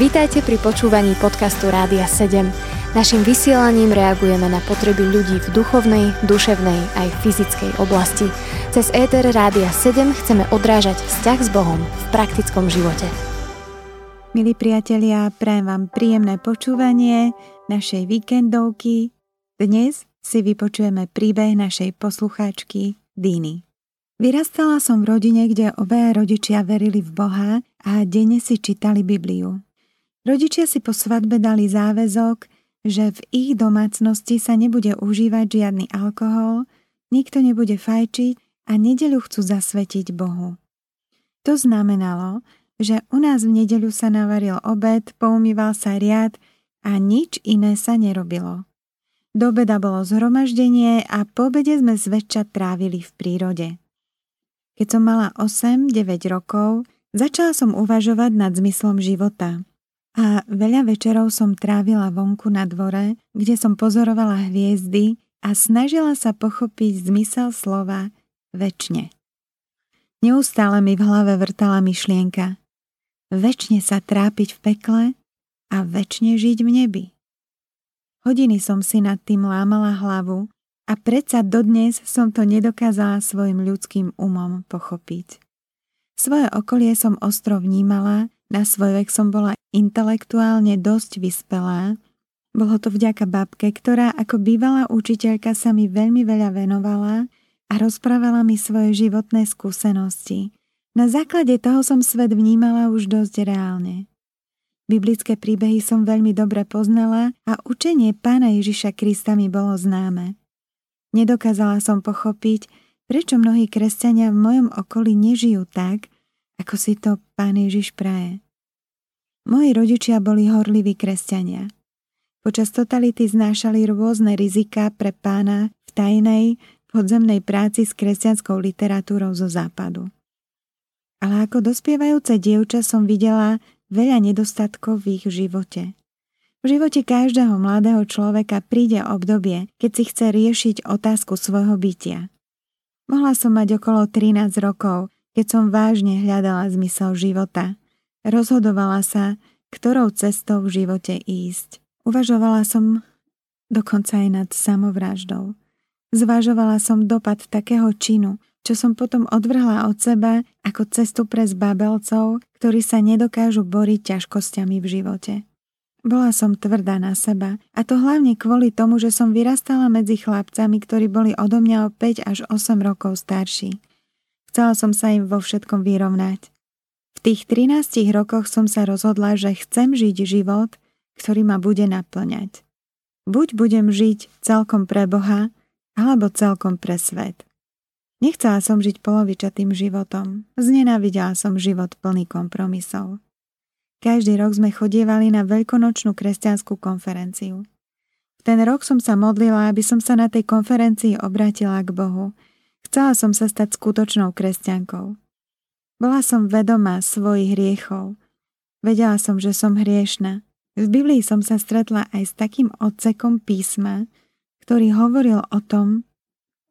Vítajte pri počúvaní podcastu Rádia 7. Naším vysielaním reagujeme na potreby ľudí v duchovnej, duševnej aj fyzickej oblasti. Cez ETR Rádia 7 chceme odrážať vzťah s Bohom v praktickom živote. Milí priatelia, prajem vám príjemné počúvanie našej víkendovky. Dnes si vypočujeme príbeh našej poslucháčky Diny. Vyrastala som v rodine, kde obaja rodičia verili v Boha a denne si čítali Bibliu. Rodičia si po svadbe dali záväzok, že v ich domácnosti sa nebude užívať žiadny alkohol, nikto nebude fajčiť a nedeľu chcú zasvetiť Bohu. To znamenalo, že u nás v nedeľu sa navaril obed, poumýval sa riad a nič iné sa nerobilo. Do obeda bolo zhromaždenie a po obede sme zväčša trávili v prírode. Keď som mala 8-9 rokov, začala som uvažovať nad zmyslom života – a veľa večerov som trávila vonku na dvore, kde som pozorovala hviezdy a snažila sa pochopiť zmysel slova väčšine. Neustále mi v hlave vrtala myšlienka. Väčšine sa trápiť v pekle a väčšine žiť v nebi. Hodiny som si nad tým lámala hlavu a predsa dodnes som to nedokázala svojim ľudským umom pochopiť. Svoje okolie som ostro vnímala na svoj vek som bola intelektuálne dosť vyspelá. Bolo to vďaka babke, ktorá ako bývalá učiteľka sa mi veľmi veľa venovala a rozprávala mi svoje životné skúsenosti. Na základe toho som svet vnímala už dosť reálne. Biblické príbehy som veľmi dobre poznala a učenie pána Ježiša Krista mi bolo známe. Nedokázala som pochopiť, prečo mnohí kresťania v mojom okolí nežijú tak, ako si to pán Ježiš praje. Moji rodičia boli horliví kresťania. Počas totality znášali rôzne rizika pre pána v tajnej podzemnej práci s kresťanskou literatúrou zo západu. Ale ako dospievajúce dievča som videla veľa nedostatkov v ich živote. V živote každého mladého človeka príde obdobie, keď si chce riešiť otázku svojho bytia. Mohla som mať okolo 13 rokov, keď som vážne hľadala zmysel života. Rozhodovala sa, ktorou cestou v živote ísť. Uvažovala som dokonca aj nad samovraždou. Zvažovala som dopad takého činu, čo som potom odvrhla od seba ako cestu pre zbabelcov, ktorí sa nedokážu boriť ťažkosťami v živote. Bola som tvrdá na seba a to hlavne kvôli tomu, že som vyrastala medzi chlapcami, ktorí boli odo mňa o 5 až 8 rokov starší. Chcela som sa im vo všetkom vyrovnať. V tých 13 rokoch som sa rozhodla, že chcem žiť život, ktorý ma bude naplňať. Buď budem žiť celkom pre Boha, alebo celkom pre svet. Nechcela som žiť polovičatým životom, znenávidela som život plný kompromisov. Každý rok sme chodievali na veľkonočnú kresťanskú konferenciu. V ten rok som sa modlila, aby som sa na tej konferencii obratila k Bohu – Chcela som sa stať skutočnou kresťankou. Bola som vedomá svojich hriechov. Vedela som, že som hriešna. V Biblii som sa stretla aj s takým odsekom písma, ktorý hovoril o tom,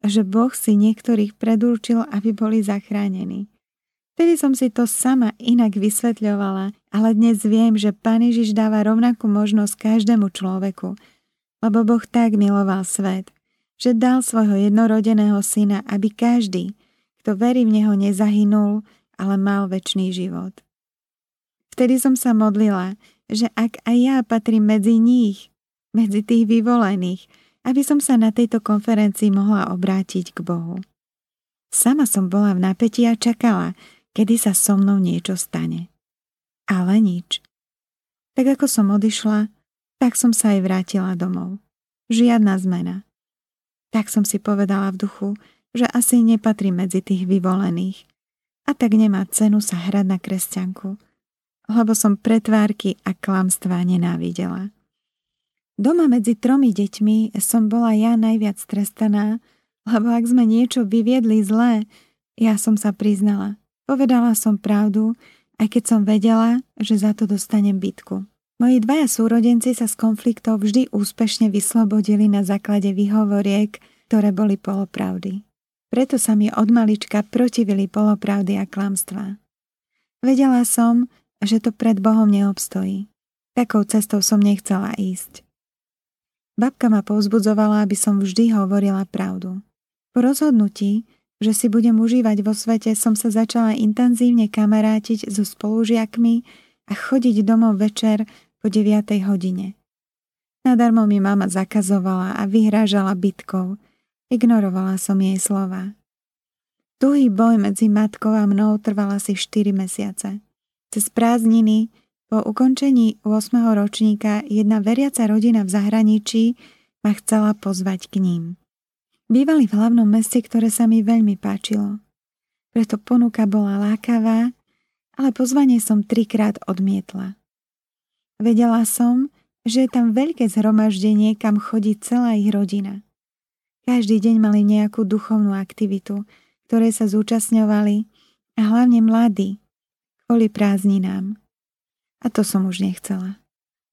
že Boh si niektorých predurčil, aby boli zachránení. Vtedy som si to sama inak vysvetľovala, ale dnes viem, že Pán Ježiš dáva rovnakú možnosť každému človeku, lebo Boh tak miloval svet, že dal svojho jednorodeného syna, aby každý, kto verí v Neho, nezahynul, ale mal väčší život. Vtedy som sa modlila, že ak aj ja patrím medzi nich, medzi tých vyvolených, aby som sa na tejto konferencii mohla obrátiť k Bohu. Sama som bola v napätí a čakala, kedy sa so mnou niečo stane. Ale nič. Tak ako som odišla, tak som sa aj vrátila domov. Žiadna zmena. Tak som si povedala v duchu, že asi nepatrí medzi tých vyvolených. A tak nemá cenu sa hrať na kresťanku, lebo som pretvárky a klamstvá nenávidela. Doma medzi tromi deťmi som bola ja najviac trestaná, lebo ak sme niečo vyviedli zlé, ja som sa priznala. Povedala som pravdu, aj keď som vedela, že za to dostanem bitku. Moji dvaja súrodenci sa z konfliktov vždy úspešne vyslobodili na základe výhovoriek, ktoré boli polopravdy. Preto sa mi od malička protivili polopravdy a klamstvá. Vedela som, že to pred Bohom neobstojí. Takou cestou som nechcela ísť. Babka ma povzbudzovala, aby som vždy hovorila pravdu. Po rozhodnutí, že si budem užívať vo svete, som sa začala intenzívne kamarátiť so spolužiakmi a chodiť domov večer po 9. hodine. Nadarmo mi mama zakazovala a vyhrážala bitkou. Ignorovala som jej slova. Tuhý boj medzi matkou a mnou trvala si 4 mesiace. Cez prázdniny, po ukončení 8. ročníka, jedna veriaca rodina v zahraničí ma chcela pozvať k ním. Bývali v hlavnom meste, ktoré sa mi veľmi páčilo. Preto ponuka bola lákavá, ale pozvanie som trikrát odmietla. Vedela som, že je tam veľké zhromaždenie, kam chodí celá ich rodina. Každý deň mali nejakú duchovnú aktivitu, ktoré sa zúčastňovali a hlavne mladí, kvôli prázdninám. A to som už nechcela.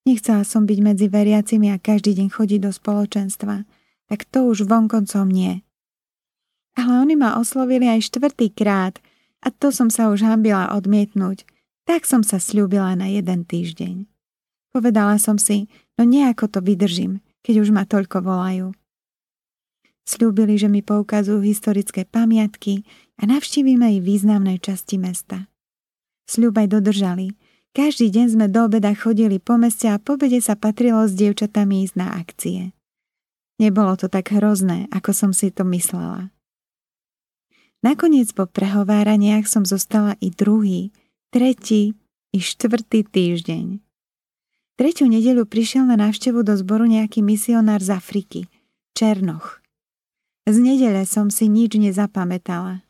Nechcela som byť medzi veriacimi a každý deň chodiť do spoločenstva, tak to už vonkoncom nie. Ale oni ma oslovili aj štvrtýkrát a to som sa už hambila odmietnúť, tak som sa slúbila na jeden týždeň. Povedala som si, no nejako to vydržím, keď už ma toľko volajú. Sľúbili, že mi poukazujú historické pamiatky a navštívime i významné časti mesta. Sľub aj dodržali. Každý deň sme do obeda chodili po meste a po obede sa patrilo s dievčatami ísť na akcie. Nebolo to tak hrozné, ako som si to myslela. Nakoniec po prehováraniach som zostala i druhý, tretí i štvrtý týždeň. Tretiu nedeľu prišiel na návštevu do zboru nejaký misionár z Afriky, Černoch. Z nedele som si nič nezapamätala.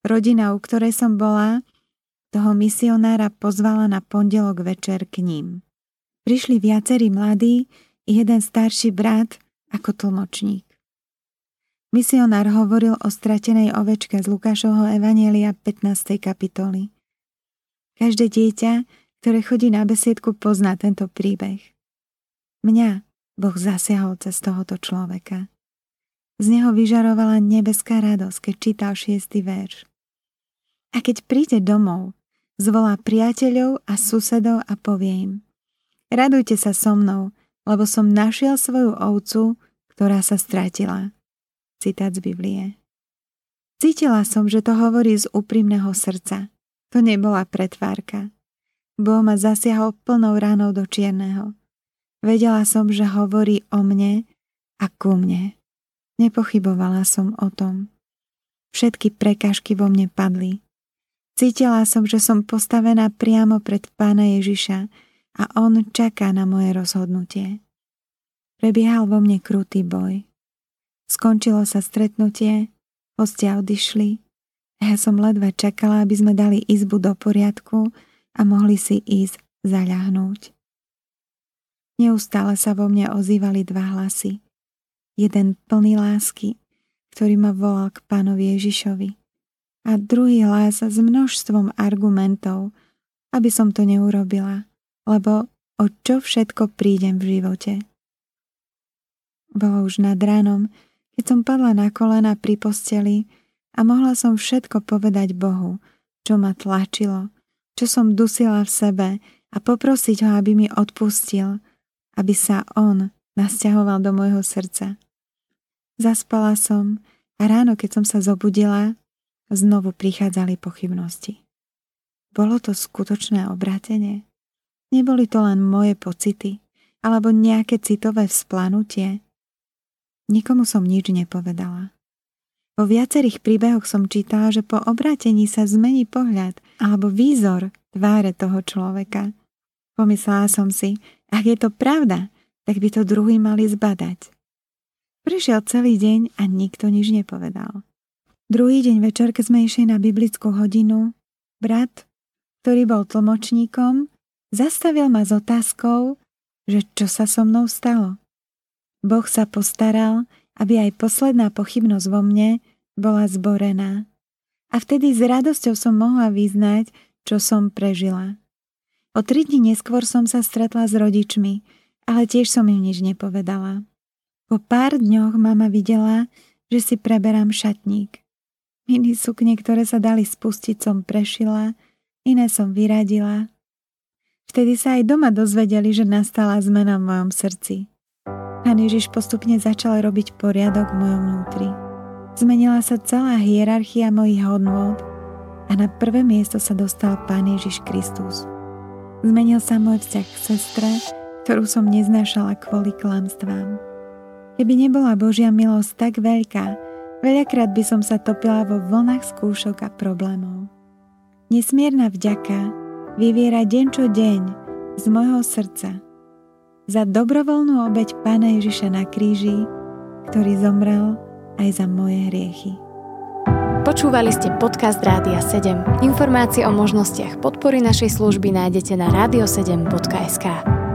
Rodina, u ktorej som bola, toho misionára pozvala na pondelok večer k ním. Prišli viacerí mladí jeden starší brat ako tlmočník. Misionár hovoril o stratenej ovečke z Lukášovho Evanielia 15. kapitoly. Každé dieťa, ktoré chodí na besiedku, pozná tento príbeh. Mňa Boh zasiahol cez tohoto človeka. Z neho vyžarovala nebeská radosť, keď čítal šiestý verš. A keď príde domov, zvolá priateľov a susedov a povie im Radujte sa so mnou, lebo som našiel svoju ovcu, ktorá sa stratila. Citát z Biblie. Cítila som, že to hovorí z úprimného srdca. To nebola pretvárka. Boh ma zasiahol plnou ránou do čierneho. Vedela som, že hovorí o mne a ku mne. Nepochybovala som o tom. Všetky prekažky vo mne padli. Cítila som, že som postavená priamo pred pána Ježiša a on čaká na moje rozhodnutie. Prebiehal vo mne krutý boj. Skončilo sa stretnutie, hostia odišli a ja som ledva čakala, aby sme dali izbu do poriadku a mohli si ísť zaľahnúť. Neustále sa vo mne ozývali dva hlasy jeden plný lásky, ktorý ma volal k pánovi Ježišovi a druhý hlas s množstvom argumentov, aby som to neurobila, lebo o čo všetko prídem v živote. Bolo už nad ránom, keď som padla na kolena pri posteli a mohla som všetko povedať Bohu, čo ma tlačilo, čo som dusila v sebe a poprosiť ho, aby mi odpustil, aby sa on nasťahoval do môjho srdca. Zaspala som a ráno, keď som sa zobudila, znovu prichádzali pochybnosti. Bolo to skutočné obrátenie? Neboli to len moje pocity alebo nejaké citové vzplanutie? Nikomu som nič nepovedala. Vo viacerých príbehoch som čítala, že po obrátení sa zmení pohľad alebo výzor tváre toho človeka. Pomyslela som si, ak je to pravda, tak by to druhý mali zbadať. Prišiel celý deň a nikto nič nepovedal. Druhý deň večer, keď sme išli na biblickú hodinu, brat, ktorý bol tlmočníkom, zastavil ma s otázkou, že čo sa so mnou stalo. Boh sa postaral, aby aj posledná pochybnosť vo mne bola zborená. A vtedy s radosťou som mohla vyznať, čo som prežila. O tri dni neskôr som sa stretla s rodičmi, ale tiež som im nič nepovedala. Po pár dňoch mama videla, že si preberám šatník. Mini sukne, ktoré sa dali spustiť, som prešila, iné som vyradila Vtedy sa aj doma dozvedeli, že nastala zmena v mojom srdci. Pán Ježiš postupne začal robiť poriadok v mojom vnútri. Zmenila sa celá hierarchia mojich hodnôt a na prvé miesto sa dostal Pán Ježiš Kristus. Zmenil sa môj vzťah k sestre, ktorú som neznášala kvôli klamstvám. Keby nebola Božia milosť tak veľká, veľakrát by som sa topila vo vlnách skúšok a problémov. Nesmierna vďaka vyviera deň čo deň z môjho srdca za dobrovoľnú obeď Pána Ježiša na kríži, ktorý zomrel aj za moje hriechy. Počúvali ste podcast Rádia 7. Informácie o možnostiach podpory našej služby nájdete na radio7.sk.